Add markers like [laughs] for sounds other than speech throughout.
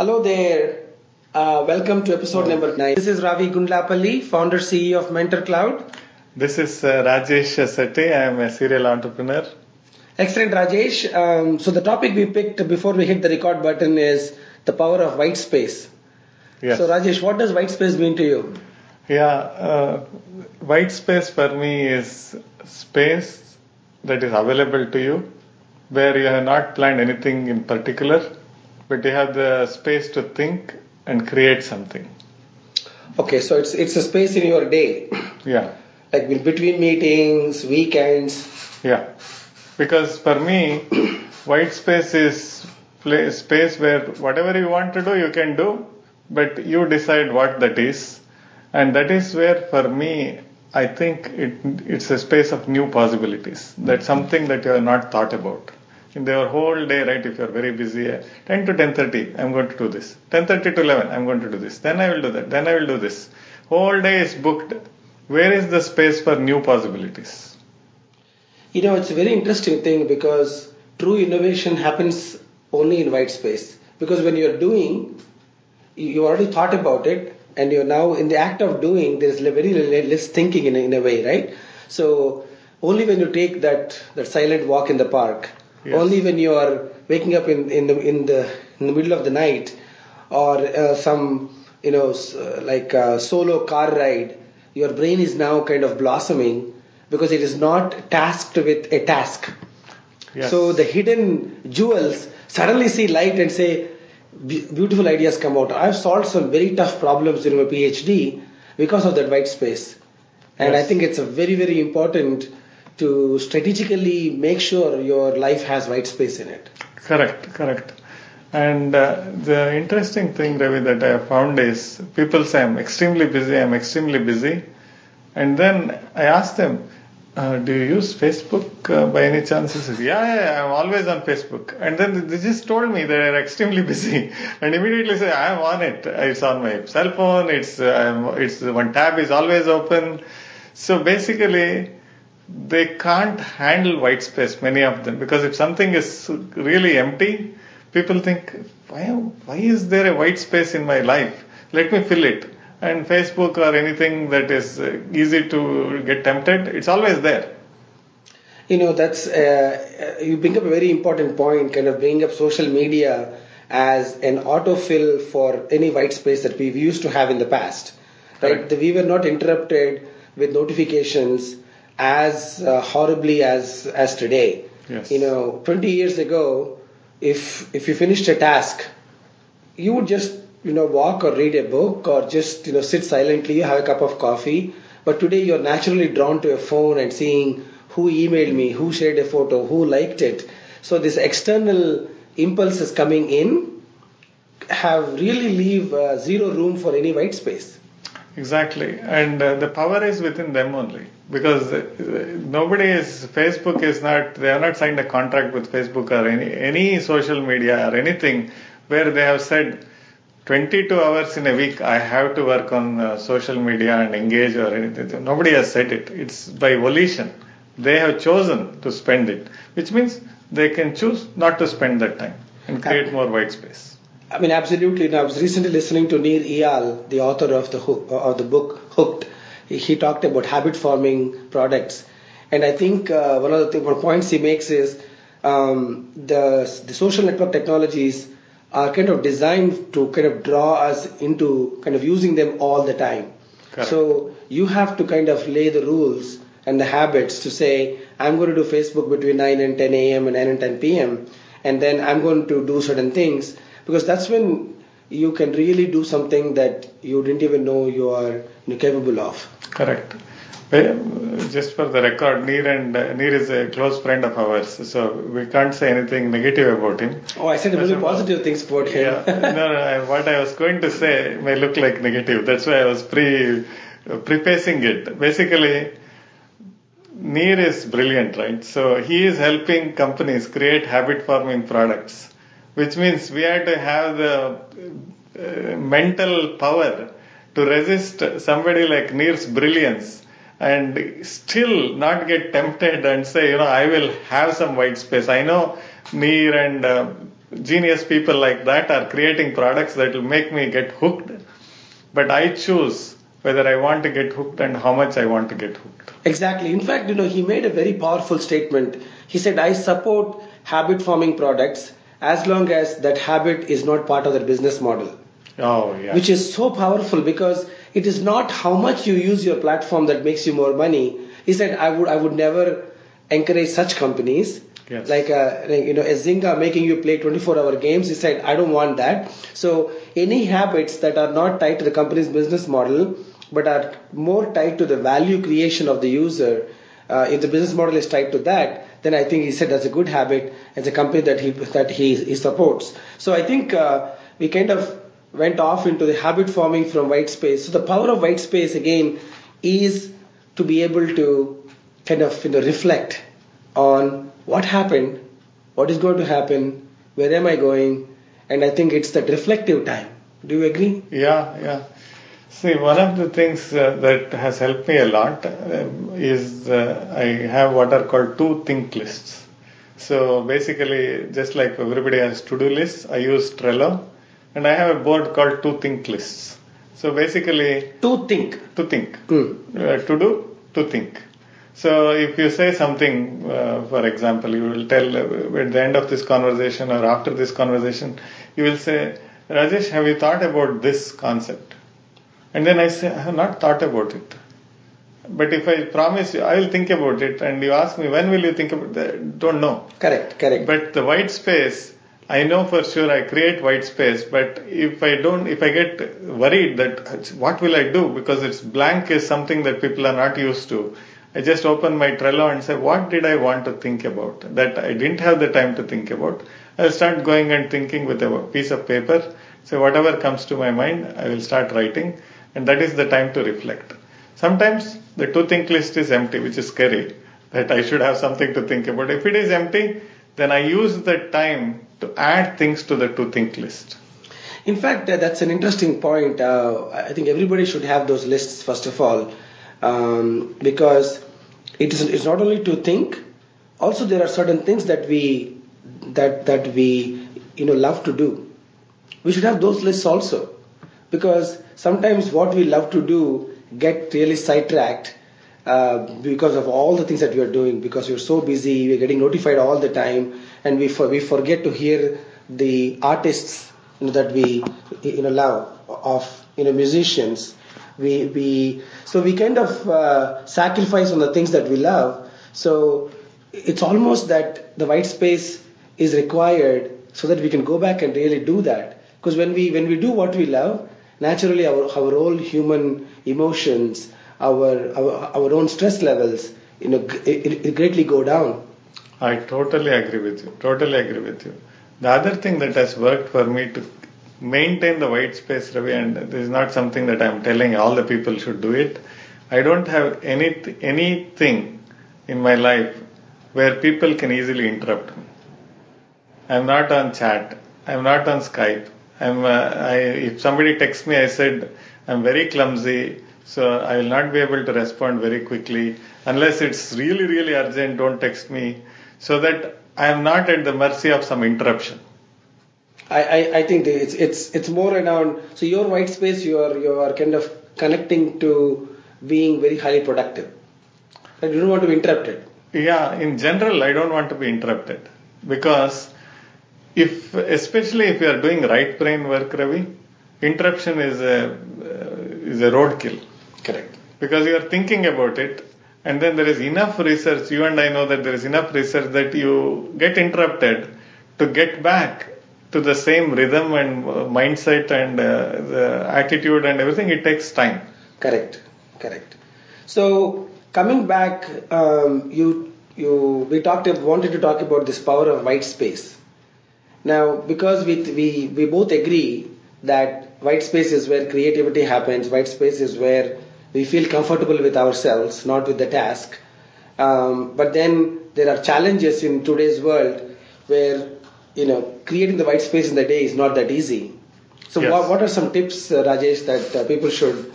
Hello there. Uh, welcome to episode number 9. This is Ravi Gundlapalli, founder CEO of Mentor Cloud. This is uh, Rajesh Setty. I am a serial entrepreneur. Excellent, Rajesh. Um, so the topic we picked before we hit the record button is the power of white space. Yes. So Rajesh, what does white space mean to you? Yeah, uh, white space for me is space that is available to you where you have not planned anything in particular, but you have the space to think and create something. Okay, so it's it's a space in your day, Yeah, like between meetings, weekends. yeah. Because for me, [clears throat] white space is pla space where whatever you want to do, you can do, but you decide what that is. And that is where, for me, I think it, it's a space of new possibilities. That's something that you have not thought about. In your whole day, right, if you're very busy, uh, 10 to 10.30, I'm going to do this. 10.30 to 11, I'm going to do this. Then I will do that. Then I will do this. Whole day is booked. Where is the space for new possibilities? You know, it's a very interesting thing because true innovation happens only in white space. Because when you're doing, you already thought about it, and you're now in the act of doing. There's very le- less thinking in a, in a way, right? So only when you take that that silent walk in the park, Yes. only when you are waking up in in the in the in the middle of the night, or uh, some you know uh, like a solo car ride, your brain is now kind of blossoming because it is not tasked with a task. Yes. So the hidden jewels suddenly see light and say, beautiful ideas come out. I've solved some very tough problems during my PhD because of that white space. And I think it's a very, very important to strategically make sure your life has white space in it. Correct, correct. And uh, the interesting thing, Ravi, that I have found is people say I'm extremely busy, I'm extremely busy. And then I ask them, uh, do you use Facebook uh, by any chance? Says, yeah, yeah, I'm always on Facebook. And then they just told me they're extremely [laughs] busy. And immediately say, I'm on it. It's on my cell phone. It's, uh, it's one tab is always open. So basically, they can't handle white space, many of them, because if something is really empty, people think, why, why is there a white space in my life? Let me fill it. And Facebook or anything that is uh, easy to get tempted, it's always there. You know, that's, uh, uh, you bring up a very important point, kind of bringing up social media as an autofill for any white space that we used to have in the past. Right? Correct. We were not interrupted with notifications as uh, horribly as, as today. Yes. You know, 20 years ago, if, if you finished a task, you would just you know walk or read a book or just you know sit silently have a cup of coffee but today you're naturally drawn to a phone and seeing who emailed me who shared a photo who liked it so this external impulses coming in have really leave uh, zero room for any white space Exactly. And uh, the power is within them only. Because uh, nobody is, Facebook is not, they have not signed a contract with Facebook or any, any social media or anything where they have said 22 hours in a week I have to work on uh, social media and engage or anything. Nobody has said it. It's by volition. They have chosen to spend it, which means they can choose not to spend that time and create more white space. I mean, absolutely. Now, I was recently listening to Nir Eyal, the author of the hook, of the book Hooked. He, he talked about habit forming products, and I think uh, one of the thing, one points he makes is um, the the social network technologies are kind of designed to kind of draw us into kind of using them all the time. Correct. So you have to kind of lay the rules and the habits to say, I'm going to do Facebook between 9 and 10 a.m. and 9 and 10 p.m. And then I'm going to do certain things because that's when you can really do something that you didn't even know you are capable of. Correct. Just for the record, Nir and uh, Nir is a close friend of ours, so we can't say anything negative about him. Oh, I said really positive things about him. Yeah, no, no, I- what I was going to say may look like negative. That's why I was pre uh, prefacing it. Basically, Nir is brilliant, right? So he is helping companies create habit forming products, which means we have to have the uh, mental power to resist somebody like Nir's brilliance and still not get tempted and say, you know, I will have some white space. I know Nir and uh, genius people like that are creating products that will make me get hooked. But I choose whether I want to get hooked and how much I want to get hooked. Exactly. In fact, you know, he made a very powerful statement. He said, I support habit forming products as long as that habit is not part of their business model. Oh, yeah. Which is so powerful because it is not how much you use your platform that makes you more money. He said, I would, I would never encourage such companies. Yes. Like, a, like, you know, a Zynga making you play 24 hour games. He said, I don't want that. So any habits that are not tied to the company's business model, but are more tied to the value creation of the user, uh, if the business model is tied to that, then I think he said that's a good habit as a company that he that he, he supports. So I think uh, we kind of went off into the habit forming from white space. So the power of white space again is to be able to kind of you know reflect on what happened, what is going to happen, where am I going, and I think it's that reflective time. Do you agree? Yeah, yeah. See, one of the things uh, that has helped me a lot uh, is uh, I have what are called two think lists. So basically, just like everybody has to-do lists, I use Trello, and I have a board called to think lists. So basically, To think. to think, Hmm. uh, to do, to think. So if you say something, uh, for example, you will tell uh, at the end of this conversation or after this conversation, you will say, Rajesh, have you thought about this concept? And then I say, I have not thought about it. But if I promise you, I will think about it, and you ask me, when will you think about it? Don't know. Correct, correct. But the white space, I know for sure I create white space, but if I don't, if I get worried that what will I do because it's blank is something that people are not used to, I just open my Trello and say, what did I want to think about that I didn't have the time to think about? I'll start going and thinking with a piece of paper. So whatever comes to my mind, I will start writing, and that is the time to reflect. Sometimes the to think list is empty, which is scary, that I should have something to think about. If it is empty, then I use the time to add things to the to think list. In fact, uh, that's an interesting point. Uh, I think everybody should have those lists first of all, um, because it is it's not only to think. Also, there are certain things that we that that we you know love to do. We should have those lists also, because sometimes what we love to do get really sidetracked uh, because of all the things that we are doing. Because we're so busy, we're getting notified all the time, and we for, we forget to hear the artists you know, that we you know love of you know musicians. We we so we kind of uh, sacrifice on the things that we love. So it's almost that the white space is required so that we can go back and really do that. Because when we when we do what we love, naturally our our whole human emotions, our our, our own stress levels, you know, it, it greatly go down. I totally agree with you. Totally agree with you. The other thing that has worked for me to maintain the white space, Ravi, and this is not something that I'm telling all the people should do it. I don't have any anything in my life where people can easily interrupt me. I'm not on chat. I'm not on Skype. I'm. Uh, I, if somebody texts me, I said I'm very clumsy, so I will not be able to respond very quickly unless it's really, really urgent. Don't text me, so that I am not at the mercy of some interruption. I, I, I think it's it's it's more around so your white space you are you are kind of connecting to being very highly productive. And you don't want to be interrupted. Yeah, in general, I don't want to be interrupted because if, especially if you are doing right brain work, Ravi, interruption is a uh, is a roadkill Correct. because you are thinking about it, and then there is enough research. You and I know that there is enough research that you get interrupted to get back to the same rhythm and uh, mindset and uh, the attitude and everything. It takes time. Correct. Correct. So coming back, um, you you we talked wanted to talk about this power of white space. Now, because we we we both agree that white space is where creativity happens. White space is where we feel comfortable with ourselves, not with the task. Um, but then there are challenges in today's world where you know creating the white space in the day is not that easy. So, Yes. what, what are some tips, uh, Rajesh, that uh, people should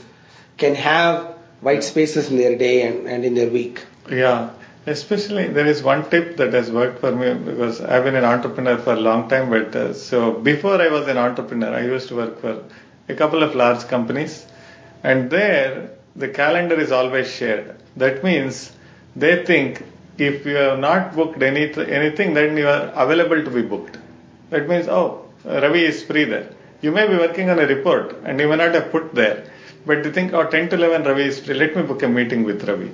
can have white spaces in their day and, and in their week? Yeah, Especially, there is one tip that has worked for me because I've been an entrepreneur for a long time. But uh, so before I was an entrepreneur, I used to work for a couple of large companies, and there the calendar is always shared. That means they think if you have not booked any, anything, then you are available to be booked. That means, oh, Ravi is free there. You may be working on a report and you may not have put there, but they think, oh, 10 to 11 Ravi is free, let me book a meeting with Ravi.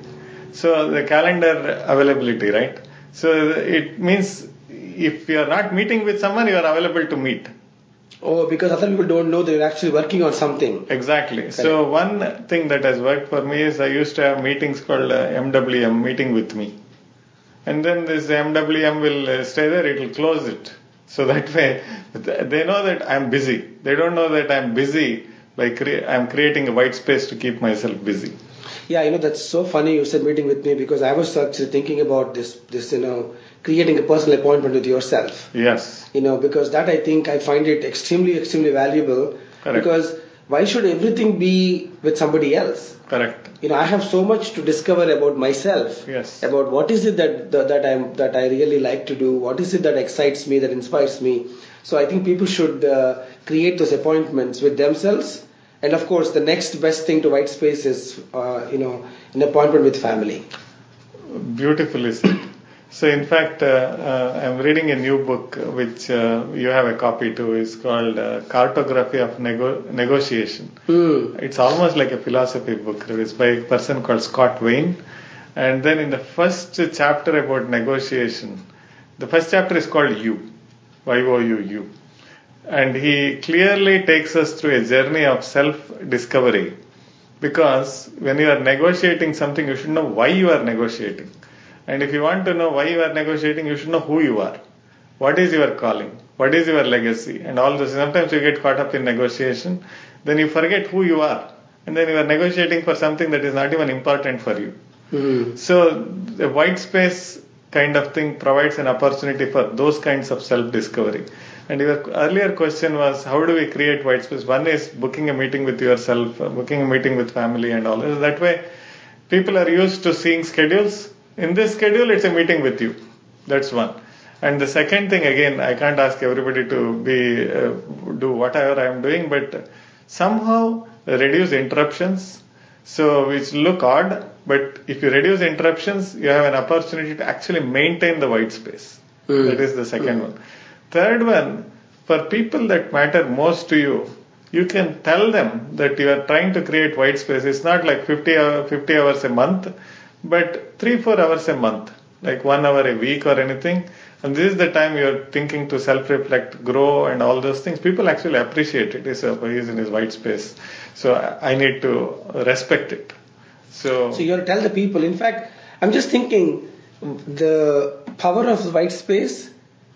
So the calendar availability, right? So it means if you are not meeting with someone, you are available to meet. Oh, because other people don't know they're actually working on something. Exactly. Correct. So one thing that has worked for me is I used to have meetings called uh, MWM, meeting with me. And then this MWM will uh, stay there, it will close it. So [laughs] that way, they know that I'm busy. They don't know that I'm busy by cre- I'm creating a white space to keep myself busy. Yeah, you know that's so funny. You said meeting with me because I was actually thinking about this. This, you know, creating a personal appointment with yourself. Yes. You know, because that I think I find it extremely, extremely valuable. Correct. Because why should everything be with somebody else? Correct. You know, I have so much to discover about myself. Yes. About what is it that that, that I'm that I really like to do. What is it that excites me, that inspires me. So I think people should uh, create those appointments with themselves. And of course, the next best thing to white space is, uh, you know, an appointment with family. Beautifully said. So, in fact, uh, uh, I'm reading a new book which uh, you have a copy too. It's called uh, Cartography of Nego- Negotiation. Mm. It's almost like a philosophy book. It's by a person called Scott Wayne. And then in the first chapter about negotiation, the first chapter is called You, Y-O-U-U. And he clearly takes us through a journey of self-discovery. Because when you are negotiating something, you should know why you are negotiating. And if you want to know why you are negotiating, you should know who you are. What is your calling? What is your legacy? And all this. Sometimes you get caught up in negotiation, then you forget who you are. And then you are negotiating for something that is not even important for you. Mm-hmm. So the white space kind of thing provides an opportunity for those kinds of self-discovery. And your earlier question was, how do we create white space? One is booking a meeting with yourself, booking a meeting with family and all. That way, people are used to seeing schedules in this schedule, it's a meeting with you. That's one. And the second thing, again, I can't ask everybody to be uh, do whatever I am doing, but somehow reduce interruptions. So which look odd, but if you reduce interruptions, you have an opportunity to actually maintain the white space. Mm. That is the second mm. one. Third one, for people that matter most to you, you can tell them that you are trying to create white space. It's not like 50, hour, 50 hours a month but three, four hours a month, like one hour a week or anything. And this is the time you're thinking to self-reflect, grow, and all those things. People actually appreciate it. He's, in his white space, so I need to respect it. So, so you tell the people. In fact, I'm just thinking the power of white space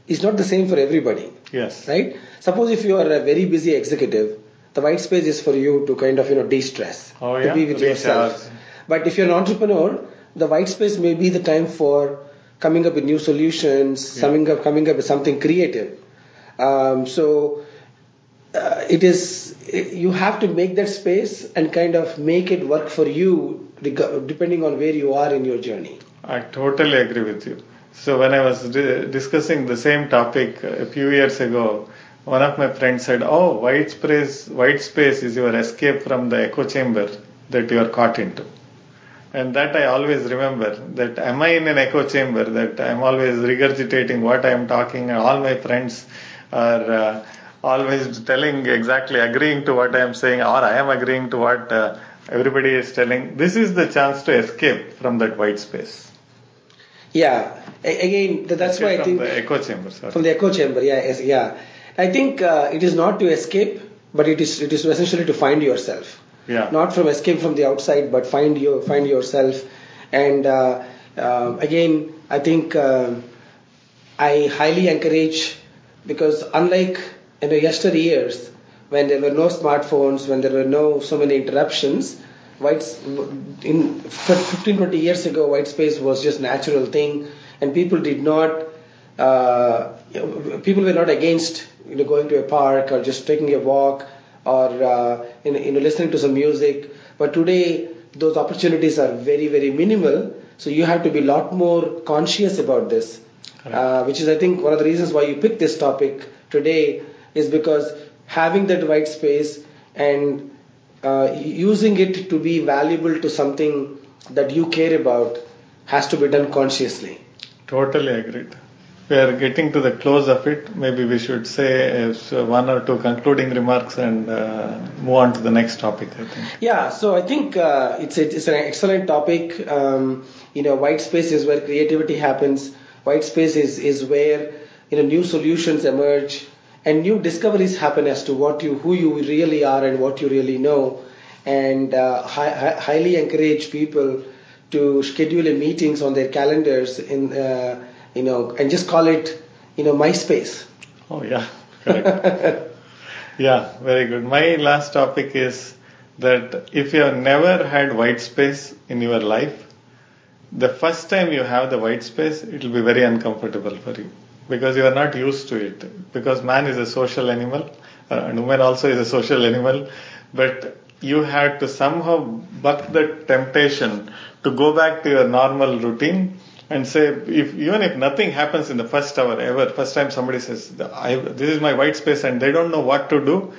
is not the same for everybody. Yes. Right. Suppose if you are a very busy executive, the white space is for you to kind of you know de-stress, oh, yeah? to be with Recharge. yourself. But if you're an entrepreneur, the white space may be the time for coming up with new solutions, yeah. coming up coming up with something creative. Um, so uh, it is you have to make that space and kind of make it work for you depending on where you are in your journey. I totally agree with you. So when I was di- discussing the same topic a few years ago, one of my friends said, "Oh, white space, white space is your escape from the echo chamber that you are caught into." And that I always remember that am I in an echo chamber that I'm always regurgitating what I am talking and all my friends are uh, always telling exactly agreeing to what I am saying or I am agreeing to what uh, everybody is telling. This is the chance to escape from that white space. Yeah. Again, that's why I think from the echo chamber. Sorry. From the echo chamber, yeah, yeah. I think uh, it is not to escape, but it is it is essentially to find yourself yeah. not from escape from the outside, but find you find yourself. And uh, uh, again, I think uh, I highly encourage because unlike in the yesteryears when there were no smartphones, when there were no so many interruptions, white in 15 20 years ago, white space was just natural thing, and people did not. Uh, people were not against you know, going to a park or just taking a walk or uh, you know, listening to some music. But today, those opportunities are very, very minimal. So you have to be a lot more conscious about this, uh, which is, I think, one of the reasons why you picked this topic today is because having that white space and uh, using it to be valuable to something that you care about has to be done consciously. Totally agreed. We are getting to the close of it. Maybe we should say uh, one or two concluding remarks and uh, move on to the next topic. I think. Yeah, so I think uh, it's it's an excellent topic. Um, you know, white space is where creativity happens. White space is is where you know new solutions emerge and new discoveries happen as to what you who you really are and what you really know. And uh, hi- highly encourage people to schedule a meetings on their calendars in uh, you know and just call it you know MySpace. Oh yeah, correct. [laughs] yeah, very good. My last topic is that if you have never had white space in your life, the first time you have the white space, it will be very uncomfortable for you because you are not used to it. Because man is a social animal, uh, and woman also is a social animal, but you had to somehow buck the temptation to go back to your normal routine and say, if even if nothing happens in the first hour ever, first time somebody says, "This is my white space," and they don't know what to do,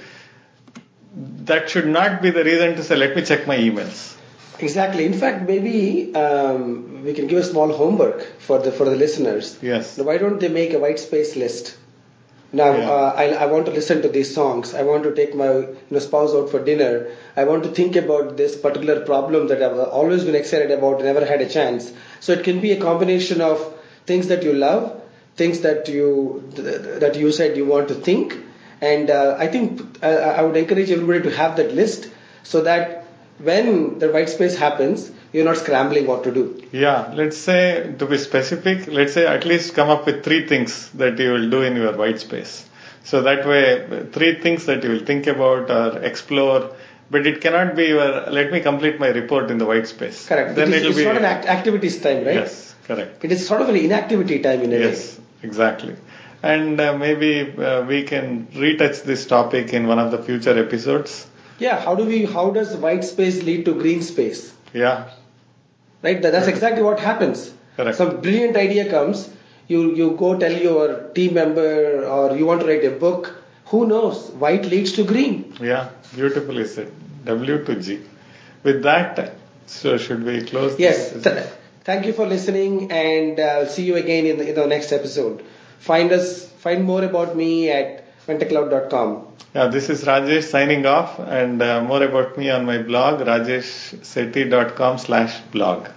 that should not be the reason to say, "Let me check my emails." Exactly. In fact, maybe um, we can give a small homework for the for the listeners. Yes. Why don't they make a white space list? Now, Yeah. uh, I, I want to listen to these songs. I want to take my you know, spouse out for dinner. I want to think about this particular problem that I've always been excited about, never had a chance. So it can be a combination of things that you love, things that you that you said you want to think, and uh, I think uh, I would encourage everybody to have that list so that when the white space happens, you're not scrambling what to do. Yeah, let's say to be specific, let's say at least come up with three things that you will do in your white space. So that way, three things that you will think about or explore, but it cannot be your, let me complete my report in the white space. Correct. Then it is, will it's be. not an act- activities time, right? Yes, correct. It is sort of an inactivity time in a way. Yes, exactly. And uh, maybe uh, we can retouch this topic in one of the future episodes. Yeah. How do we? How does white space lead to green space? Yeah, Right. That, that's exactly what happens. Correct. Some brilliant idea comes. You you go tell your team member or you want to write a book. Who knows? White leads to green. yeah, beautifully said. W to G. With that, so should we close? Yes. This? Th- thank you for listening, and uh, I'll see you again in the, in the next episode. Find us. Find more about me at mentorcloud.com. Yeah, this is Rajesh signing off and uh, more about me on my blog rajeshsetty.com slash blog.